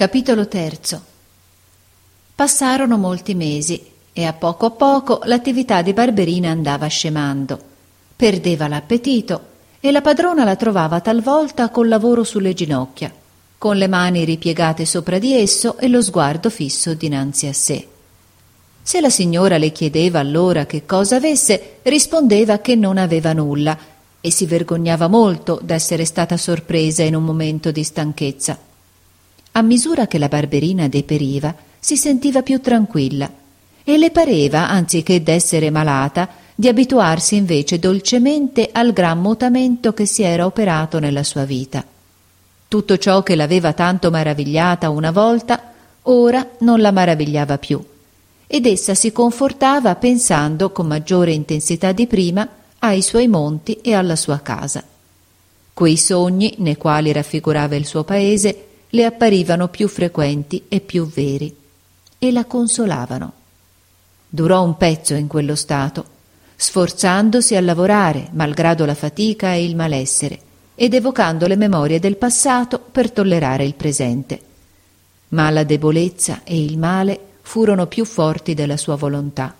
Capitolo terzo. Passarono molti mesi e a poco a poco l'attività di Barberina andava scemando. Perdeva l'appetito e la padrona la trovava talvolta col lavoro sulle ginocchia, con le mani ripiegate sopra di esso e lo sguardo fisso dinanzi a sé. Se la signora le chiedeva allora che cosa avesse, rispondeva che non aveva nulla e si vergognava molto d'essere stata sorpresa in un momento di stanchezza. A misura che la barberina deperiva, si sentiva più tranquilla e le pareva, anziché d'essere malata, di abituarsi invece dolcemente al gran mutamento che si era operato nella sua vita. Tutto ciò che l'aveva tanto maravigliata una volta, ora non la maravigliava più, ed essa si confortava pensando con maggiore intensità di prima ai suoi monti e alla sua casa. Quei sogni, nei quali raffigurava il suo paese, le apparivano più frequenti e più veri e la consolavano. Durò un pezzo in quello stato, sforzandosi a lavorare, malgrado la fatica e il malessere, ed evocando le memorie del passato per tollerare il presente. Ma la debolezza e il male furono più forti della sua volontà.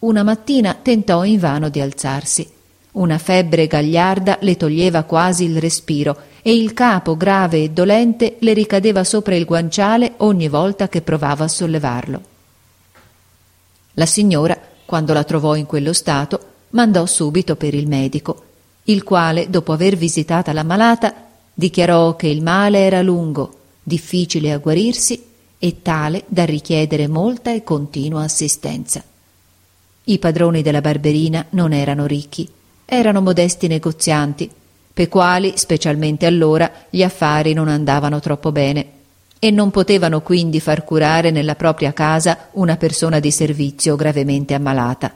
Una mattina tentò invano di alzarsi. Una febbre gagliarda le toglieva quasi il respiro e il capo grave e dolente le ricadeva sopra il guanciale ogni volta che provava a sollevarlo. La signora, quando la trovò in quello stato, mandò subito per il medico, il quale, dopo aver visitata la malata, dichiarò che il male era lungo, difficile a guarirsi e tale da richiedere molta e continua assistenza. I padroni della barberina non erano ricchi, erano modesti negozianti, per quali, specialmente allora, gli affari non andavano troppo bene e non potevano quindi far curare nella propria casa una persona di servizio gravemente ammalata.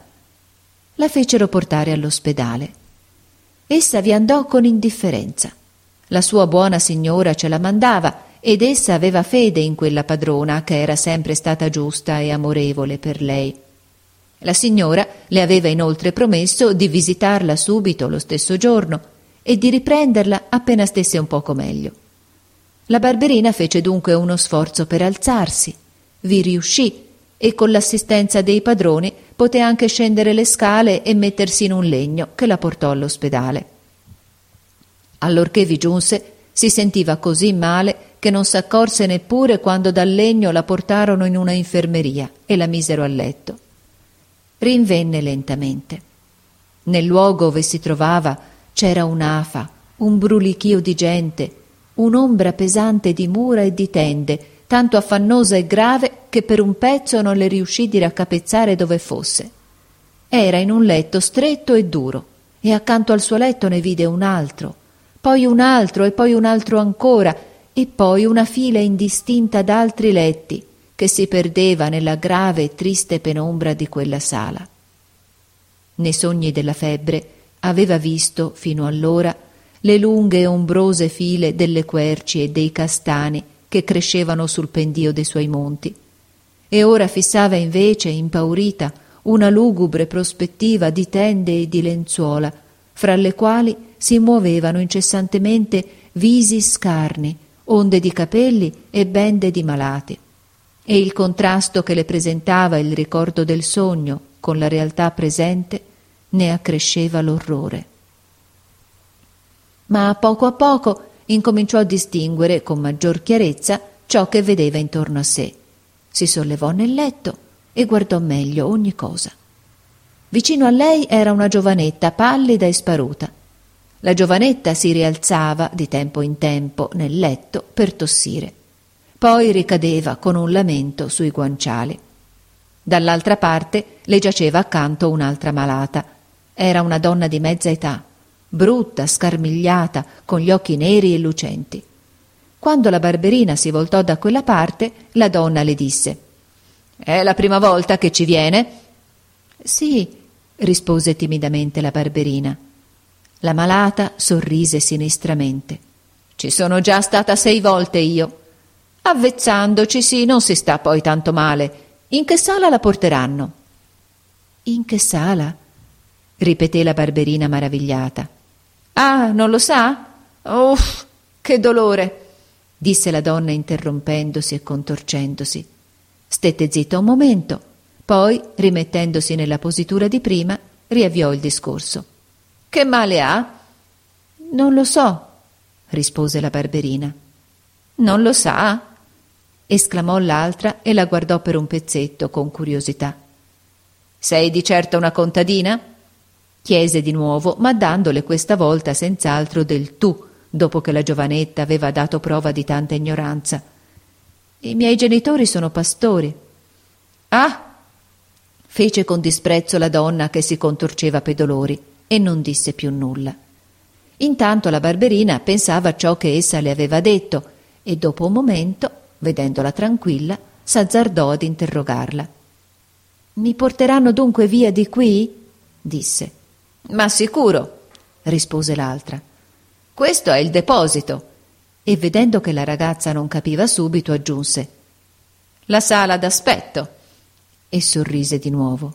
La fecero portare all'ospedale. Essa vi andò con indifferenza. La sua buona signora ce la mandava ed essa aveva fede in quella padrona che era sempre stata giusta e amorevole per lei. La signora le aveva inoltre promesso di visitarla subito lo stesso giorno e di riprenderla appena stesse un poco meglio. La barberina fece dunque uno sforzo per alzarsi, vi riuscì e con l'assistenza dei padroni poté anche scendere le scale e mettersi in un legno che la portò all'ospedale. Allorché vi giunse, si sentiva così male che non s'accorse neppure quando dal legno la portarono in una infermeria e la misero a letto. Rinvenne lentamente. Nel luogo dove si trovava c'era un'afa, un brulichio di gente, un'ombra pesante di mura e di tende, tanto affannosa e grave che per un pezzo non le riuscì di raccapezzare dove fosse. Era in un letto stretto e duro, e accanto al suo letto ne vide un altro, poi un altro e poi un altro ancora, e poi una fila indistinta d'altri letti che si perdeva nella grave e triste penombra di quella sala. Nei sogni della febbre Aveva visto, fino allora, le lunghe e ombrose file delle querci e dei castani che crescevano sul pendio dei suoi monti. E ora fissava invece, impaurita, una lugubre prospettiva di tende e di lenzuola, fra le quali si muovevano incessantemente visi scarni, onde di capelli e bende di malati. E il contrasto che le presentava il ricordo del sogno con la realtà presente ne accresceva l'orrore. Ma a poco a poco incominciò a distinguere con maggior chiarezza ciò che vedeva intorno a sé. Si sollevò nel letto e guardò meglio ogni cosa. Vicino a lei era una giovanetta pallida e sparuta. La giovanetta si rialzava di tempo in tempo nel letto per tossire. Poi ricadeva con un lamento sui guanciali. Dall'altra parte le giaceva accanto un'altra malata, era una donna di mezza età, brutta, scarmigliata, con gli occhi neri e lucenti. Quando la barberina si voltò da quella parte, la donna le disse È la prima volta che ci viene? Sì, rispose timidamente la barberina. La malata sorrise sinistramente. Ci sono già stata sei volte io. Avvezzandoci sì, non si sta poi tanto male. In che sala la porteranno? In che sala? Ripeté la barberina maravigliata. Ah, non lo sa? Uff, che dolore! disse la donna interrompendosi e contorcendosi. Stette zitta un momento, poi, rimettendosi nella positura di prima, riavviò il discorso. Che male ha? Non lo so, rispose la barberina. Non lo sa? esclamò l'altra e la guardò per un pezzetto con curiosità. Sei di certo una contadina? Chiese di nuovo, ma dandole questa volta senz'altro del tu, dopo che la giovanetta aveva dato prova di tanta ignoranza. I miei genitori sono pastori. Ah! fece con disprezzo la donna che si contorceva pe dolori e non disse più nulla. Intanto la barberina pensava a ciò che essa le aveva detto e dopo un momento, vedendola tranquilla, s'azzardò ad interrogarla. Mi porteranno dunque via di qui? disse. Ma sicuro, rispose l'altra. Questo è il deposito. E vedendo che la ragazza non capiva subito, aggiunse La sala d'aspetto. E sorrise di nuovo.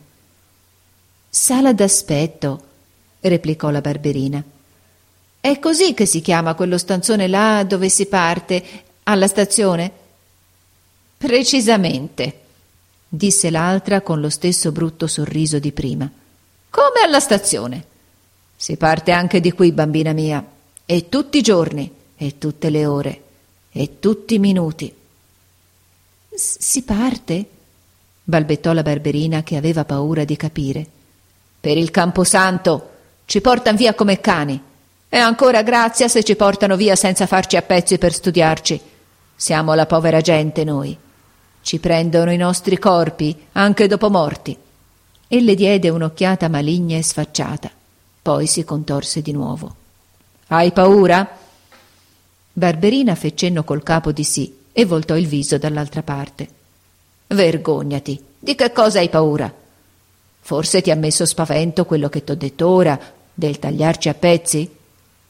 Sala d'aspetto, replicò la barberina. È così che si chiama quello stanzone là dove si parte, alla stazione? Precisamente, disse l'altra con lo stesso brutto sorriso di prima. Come alla stazione. Si parte anche di qui, bambina mia, e tutti i giorni, e tutte le ore, e tutti i minuti. Si parte? balbettò la barberina che aveva paura di capire. Per il camposanto ci portan via come cani. E ancora grazia se ci portano via senza farci a pezzi per studiarci. Siamo la povera gente noi. Ci prendono i nostri corpi anche dopo morti. E le diede un'occhiata maligna e sfacciata. Poi si contorse di nuovo. Hai paura? Barberina fe cenno col capo di sì e voltò il viso dall'altra parte. Vergognati. Di che cosa hai paura? Forse ti ha messo spavento quello che t'ho detto ora, del tagliarci a pezzi?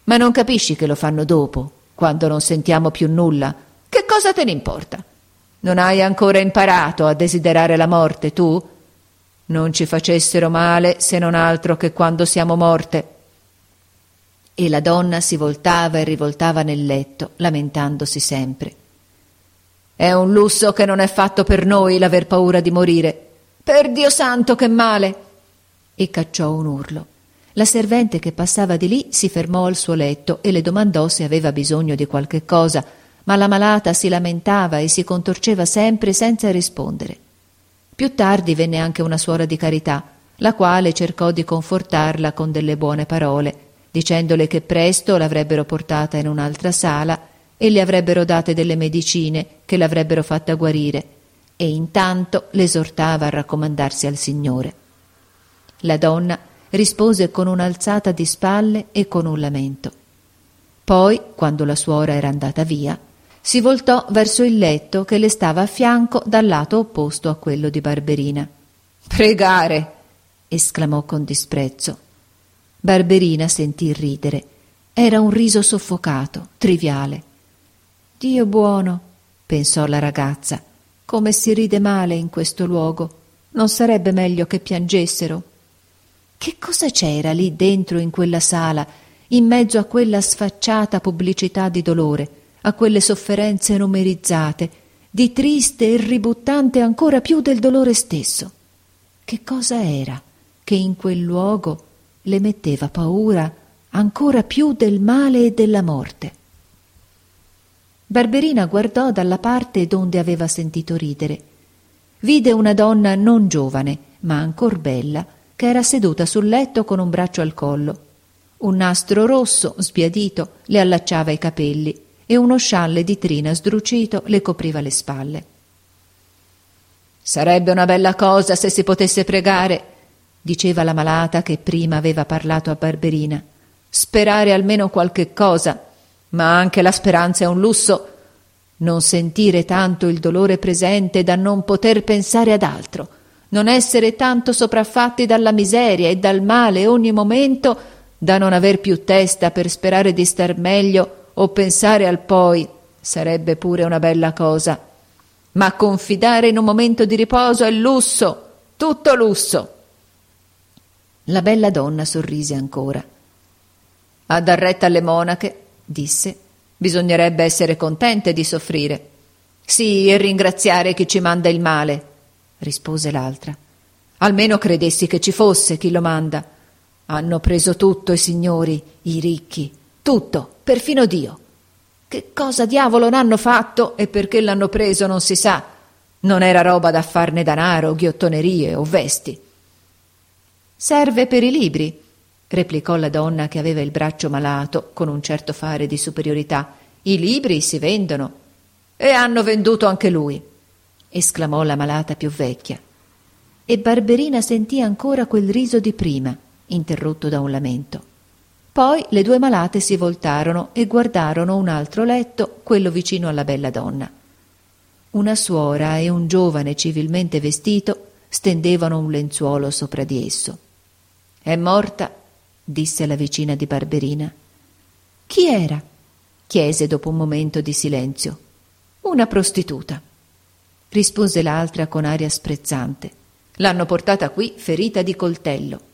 Ma non capisci che lo fanno dopo, quando non sentiamo più nulla? Che cosa te ne importa? Non hai ancora imparato a desiderare la morte, tu? Non ci facessero male se non altro che quando siamo morte. E la donna si voltava e rivoltava nel letto, lamentandosi sempre. È un lusso che non è fatto per noi l'aver paura di morire. Per Dio santo, che male! E cacciò un urlo. La servente che passava di lì si fermò al suo letto e le domandò se aveva bisogno di qualche cosa, ma la malata si lamentava e si contorceva sempre senza rispondere. Più tardi venne anche una suora di carità, la quale cercò di confortarla con delle buone parole, dicendole che presto l'avrebbero portata in un'altra sala e le avrebbero date delle medicine che l'avrebbero fatta guarire, e intanto l'esortava a raccomandarsi al Signore. La donna rispose con un'alzata di spalle e con un lamento. Poi, quando la suora era andata via, si voltò verso il letto che le stava a fianco dal lato opposto a quello di Barberina. Pregare! esclamò con disprezzo. Barberina sentì ridere. Era un riso soffocato, triviale. Dio buono, pensò la ragazza, come si ride male in questo luogo. Non sarebbe meglio che piangessero? Che cosa c'era lì dentro in quella sala, in mezzo a quella sfacciata pubblicità di dolore, a quelle sofferenze numerizzate, di triste e ributtante ancora più del dolore stesso? Che cosa era che in quel luogo le metteva paura ancora più del male e della morte? Barberina guardò dalla parte donde aveva sentito ridere. Vide una donna non giovane, ma ancor bella, che era seduta sul letto con un braccio al collo. Un nastro rosso, sbiadito, le allacciava i capelli e uno scialle di trina sdrucito le copriva le spalle. Sarebbe una bella cosa se si potesse pregare, diceva la malata che prima aveva parlato a Barberina. Sperare almeno qualche cosa, ma anche la speranza è un lusso. Non sentire tanto il dolore presente da non poter pensare ad altro non essere tanto sopraffatti dalla miseria e dal male ogni momento da non aver più testa per sperare di star meglio o pensare al poi sarebbe pure una bella cosa. Ma confidare in un momento di riposo è lusso, tutto lusso. La bella donna sorrise ancora. A dar retta alle monache, disse, Bisognerebbe essere contente di soffrire. Sì, e ringraziare chi ci manda il male, rispose l'altra. Almeno credessi che ci fosse chi lo manda. Hanno preso tutto i signori, i ricchi, tutto, perfino Dio. Che cosa diavolo n'hanno fatto e perché l'hanno preso non si sa. Non era roba da farne danaro, ghiottonerie o vesti. Serve per i libri, replicò la donna che aveva il braccio malato con un certo fare di superiorità. I libri si vendono. E hanno venduto anche lui, esclamò la malata più vecchia. E Barberina sentì ancora quel riso di prima, interrotto da un lamento. Poi le due malate si voltarono e guardarono un altro letto, quello vicino alla bella donna. Una suora e un giovane civilmente vestito stendevano un lenzuolo sopra di esso. È morta, disse la vicina di Barberina. Chi era? chiese dopo un momento di silenzio. Una prostituta, rispose l'altra con aria sprezzante. L'hanno portata qui ferita di coltello.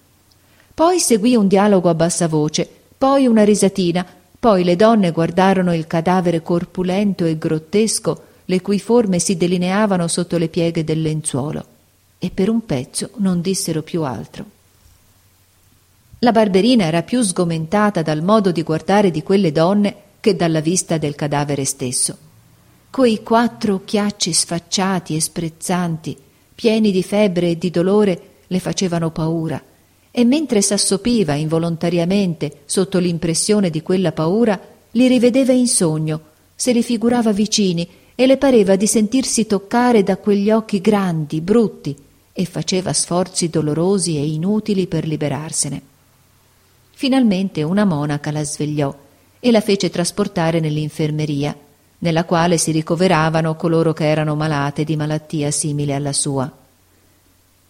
Poi seguì un dialogo a bassa voce, poi una risatina, poi le donne guardarono il cadavere corpulento e grottesco, le cui forme si delineavano sotto le pieghe del lenzuolo, e per un pezzo non dissero più altro. La barberina era più sgomentata dal modo di guardare di quelle donne che dalla vista del cadavere stesso. Quei quattro occhiacci sfacciati e sprezzanti, pieni di febbre e di dolore, le facevano paura, e mentre s'assopiva involontariamente sotto l'impressione di quella paura, li rivedeva in sogno, se li figurava vicini e le pareva di sentirsi toccare da quegli occhi grandi, brutti, e faceva sforzi dolorosi e inutili per liberarsene. Finalmente una monaca la svegliò e la fece trasportare nell'infermeria, nella quale si ricoveravano coloro che erano malate di malattia simile alla sua.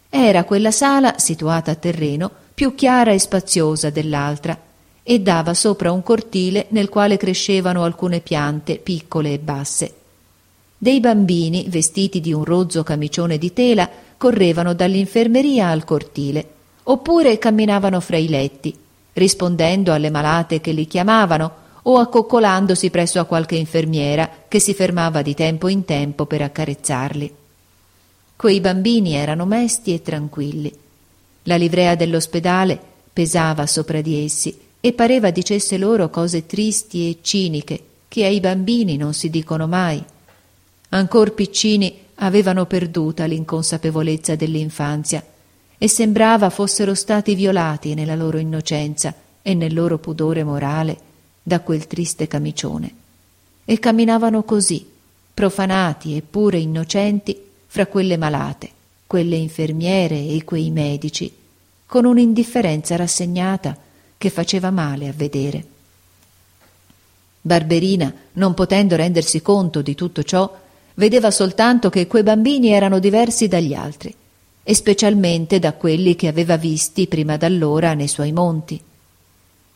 Era quella sala, situata a terreno, più chiara e spaziosa dell'altra, e dava sopra un cortile nel quale crescevano alcune piante piccole e basse. Dei bambini, vestiti di un rozzo camicione di tela, correvano dall'infermeria al cortile, oppure camminavano fra i letti, rispondendo alle malate che li chiamavano o accoccolandosi presso a qualche infermiera che si fermava di tempo in tempo per accarezzarli. Quei bambini erano mesti e tranquilli. La livrea dell'ospedale pesava sopra di essi e pareva dicesse loro cose tristi e ciniche che ai bambini non si dicono mai. Ancor piccini avevano perduta l'inconsapevolezza dell'infanzia e sembrava fossero stati violati nella loro innocenza e nel loro pudore morale da quel triste camicione. E camminavano così, profanati eppure innocenti, fra quelle malate, quelle infermiere e quei medici, con un'indifferenza rassegnata che faceva male a vedere. Barberina, non potendo rendersi conto di tutto ciò, vedeva soltanto che quei bambini erano diversi dagli altri e specialmente da quelli che aveva visti prima d'allora nei suoi monti.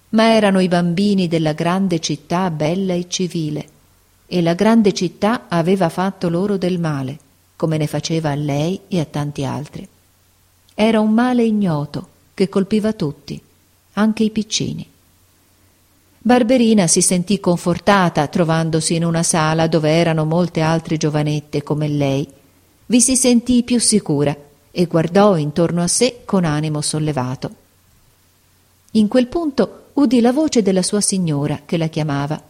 Ma erano i bambini della grande città bella e civile, e la grande città aveva fatto loro del male, come ne faceva a lei e a tanti altri. Era un male ignoto che colpiva tutti, anche i piccini. Barberina si sentì confortata trovandosi in una sala dove erano molte altre giovanette come lei. Vi si sentì più sicura e guardò intorno a sé con animo sollevato. In quel punto udì la voce della sua signora che la chiamava.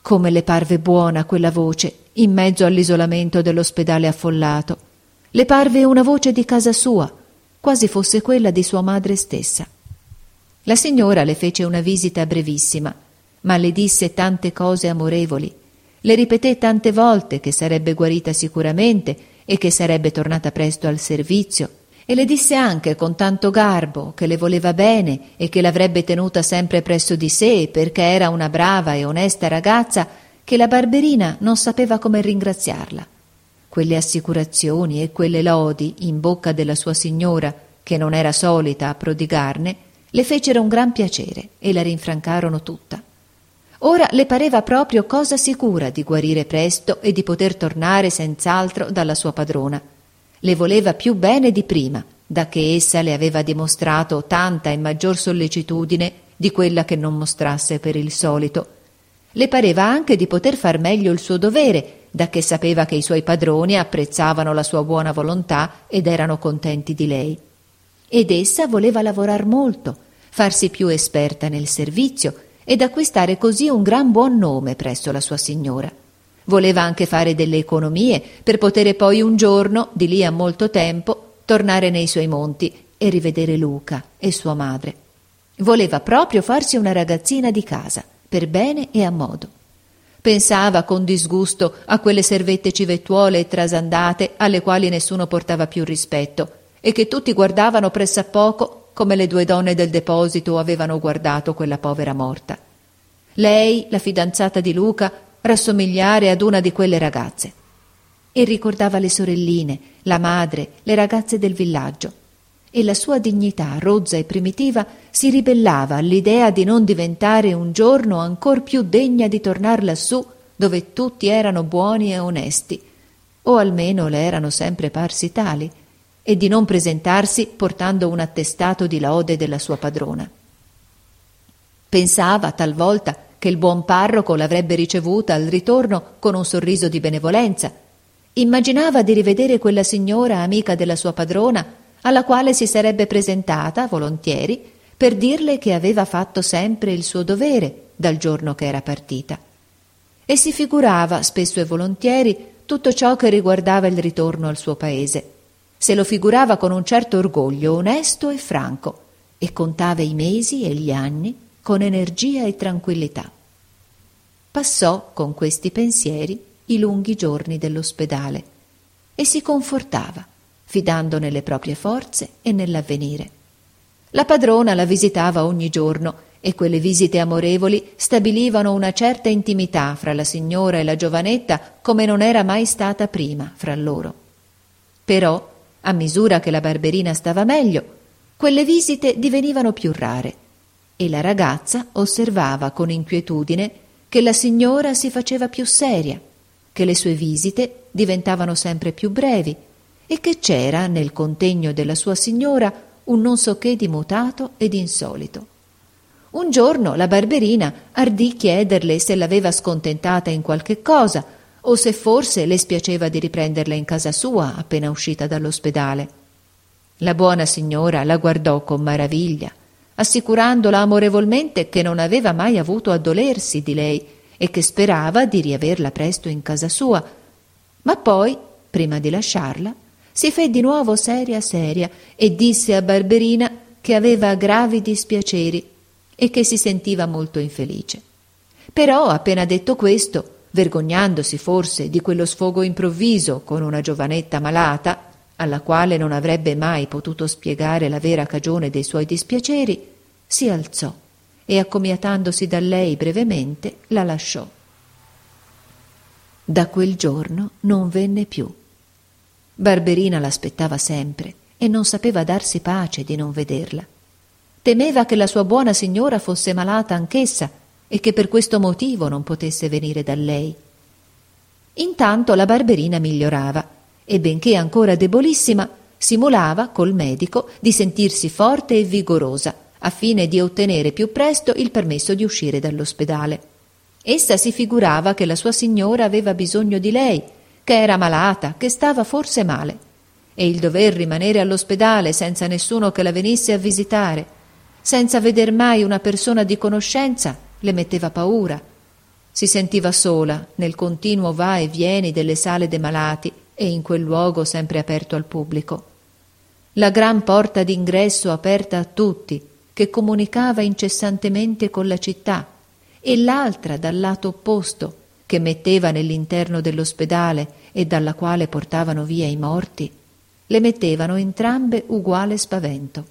Come le parve buona quella voce in mezzo all'isolamento dell'ospedale affollato. Le parve una voce di casa sua, quasi fosse quella di sua madre stessa. La signora le fece una visita brevissima, ma le disse tante cose amorevoli. Le ripeté tante volte che sarebbe guarita sicuramente e che sarebbe tornata presto al servizio, e le disse anche con tanto garbo che le voleva bene e che l'avrebbe tenuta sempre presso di sé perché era una brava e onesta ragazza che la barberina non sapeva come ringraziarla. Quelle assicurazioni e quelle lodi in bocca della sua signora, che non era solita a prodigarne, le fecero un gran piacere e la rinfrancarono tutta. Ora le pareva proprio cosa sicura di guarire presto e di poter tornare senz'altro dalla sua padrona. Le voleva più bene di prima, da che essa le aveva dimostrato tanta e maggior sollecitudine di quella che non mostrasse per il solito. Le pareva anche di poter far meglio il suo dovere, da che sapeva che i suoi padroni apprezzavano la sua buona volontà ed erano contenti di lei. Ed essa voleva lavorar molto, farsi più esperta nel servizio ed acquistare così un gran buon nome presso la sua signora. Voleva anche fare delle economie per potere poi un giorno, di lì a molto tempo, tornare nei suoi monti e rivedere Luca e sua madre. Voleva proprio farsi una ragazzina di casa, per bene e a modo. Pensava con disgusto a quelle servette civettuole e trasandate alle quali nessuno portava più rispetto e che tutti guardavano pressappoco come le due donne del deposito avevano guardato quella povera morta. Lei, la fidanzata di Luca, rassomigliare ad una di quelle ragazze. E ricordava le sorelline, la madre, le ragazze del villaggio. E la sua dignità rozza e primitiva si ribellava all'idea di non diventare un giorno ancor più degna di tornar lassù dove tutti erano buoni e onesti, o almeno le erano sempre parsi tali, e di non presentarsi portando un attestato di lode della sua padrona. Pensava talvolta che il buon parroco l'avrebbe ricevuta al ritorno con un sorriso di benevolenza. Immaginava di rivedere quella signora amica della sua padrona, alla quale si sarebbe presentata volontieri per dirle che aveva fatto sempre il suo dovere dal giorno che era partita. E si figurava, spesso e volontieri, tutto ciò che riguardava il ritorno al suo paese. Se lo figurava con un certo orgoglio onesto e franco, e contava i mesi e gli anni con energia e tranquillità. Passò con questi pensieri i lunghi giorni dell'ospedale e si confortava, fidando nelle proprie forze e nell'avvenire. La padrona la visitava ogni giorno e quelle visite amorevoli stabilivano una certa intimità fra la signora e la giovanetta come non era mai stata prima fra loro. Però, a misura che la barberina stava meglio, quelle visite divenivano più rare e la ragazza osservava con inquietudine che la signora si faceva più seria, che le sue visite diventavano sempre più brevi e che c'era nel contegno della sua signora un non so che di mutato ed insolito. Un giorno la barberina ardì chiederle se l'aveva scontentata in qualche cosa o se forse le spiaceva di riprenderla in casa sua appena uscita dall'ospedale. La buona signora la guardò con maraviglia, assicurandola amorevolmente che non aveva mai avuto a dolersi di lei e che sperava di riaverla presto in casa sua. Ma poi, prima di lasciarla, si fe di nuovo seria seria e disse a Barberina che aveva gravi dispiaceri e che si sentiva molto infelice. Però, appena detto questo, vergognandosi forse di quello sfogo improvviso con una giovanetta malata, alla quale non avrebbe mai potuto spiegare la vera cagione dei suoi dispiaceri, si alzò e, accomiatandosi da lei brevemente, la lasciò. Da quel giorno non venne più. Barberina l'aspettava sempre e non sapeva darsi pace di non vederla. Temeva che la sua buona signora fosse malata anch'essa e che per questo motivo non potesse venire da lei. Intanto la Barberina migliorava e benché ancora debolissima, simulava col medico di sentirsi forte e vigorosa, a fine di ottenere più presto il permesso di uscire dall'ospedale. Essa si figurava che la sua signora aveva bisogno di lei che era malata, che stava forse male, e il dover rimanere all'ospedale senza nessuno che la venisse a visitare, senza veder mai una persona di conoscenza, le metteva paura. Si sentiva sola nel continuo va e vieni delle sale dei malati e in quel luogo sempre aperto al pubblico. La gran porta d'ingresso aperta a tutti, che comunicava incessantemente con la città, e l'altra dal lato opposto, che metteva nell'interno dell'ospedale e dalla quale portavano via i morti, le mettevano entrambe uguale spavento.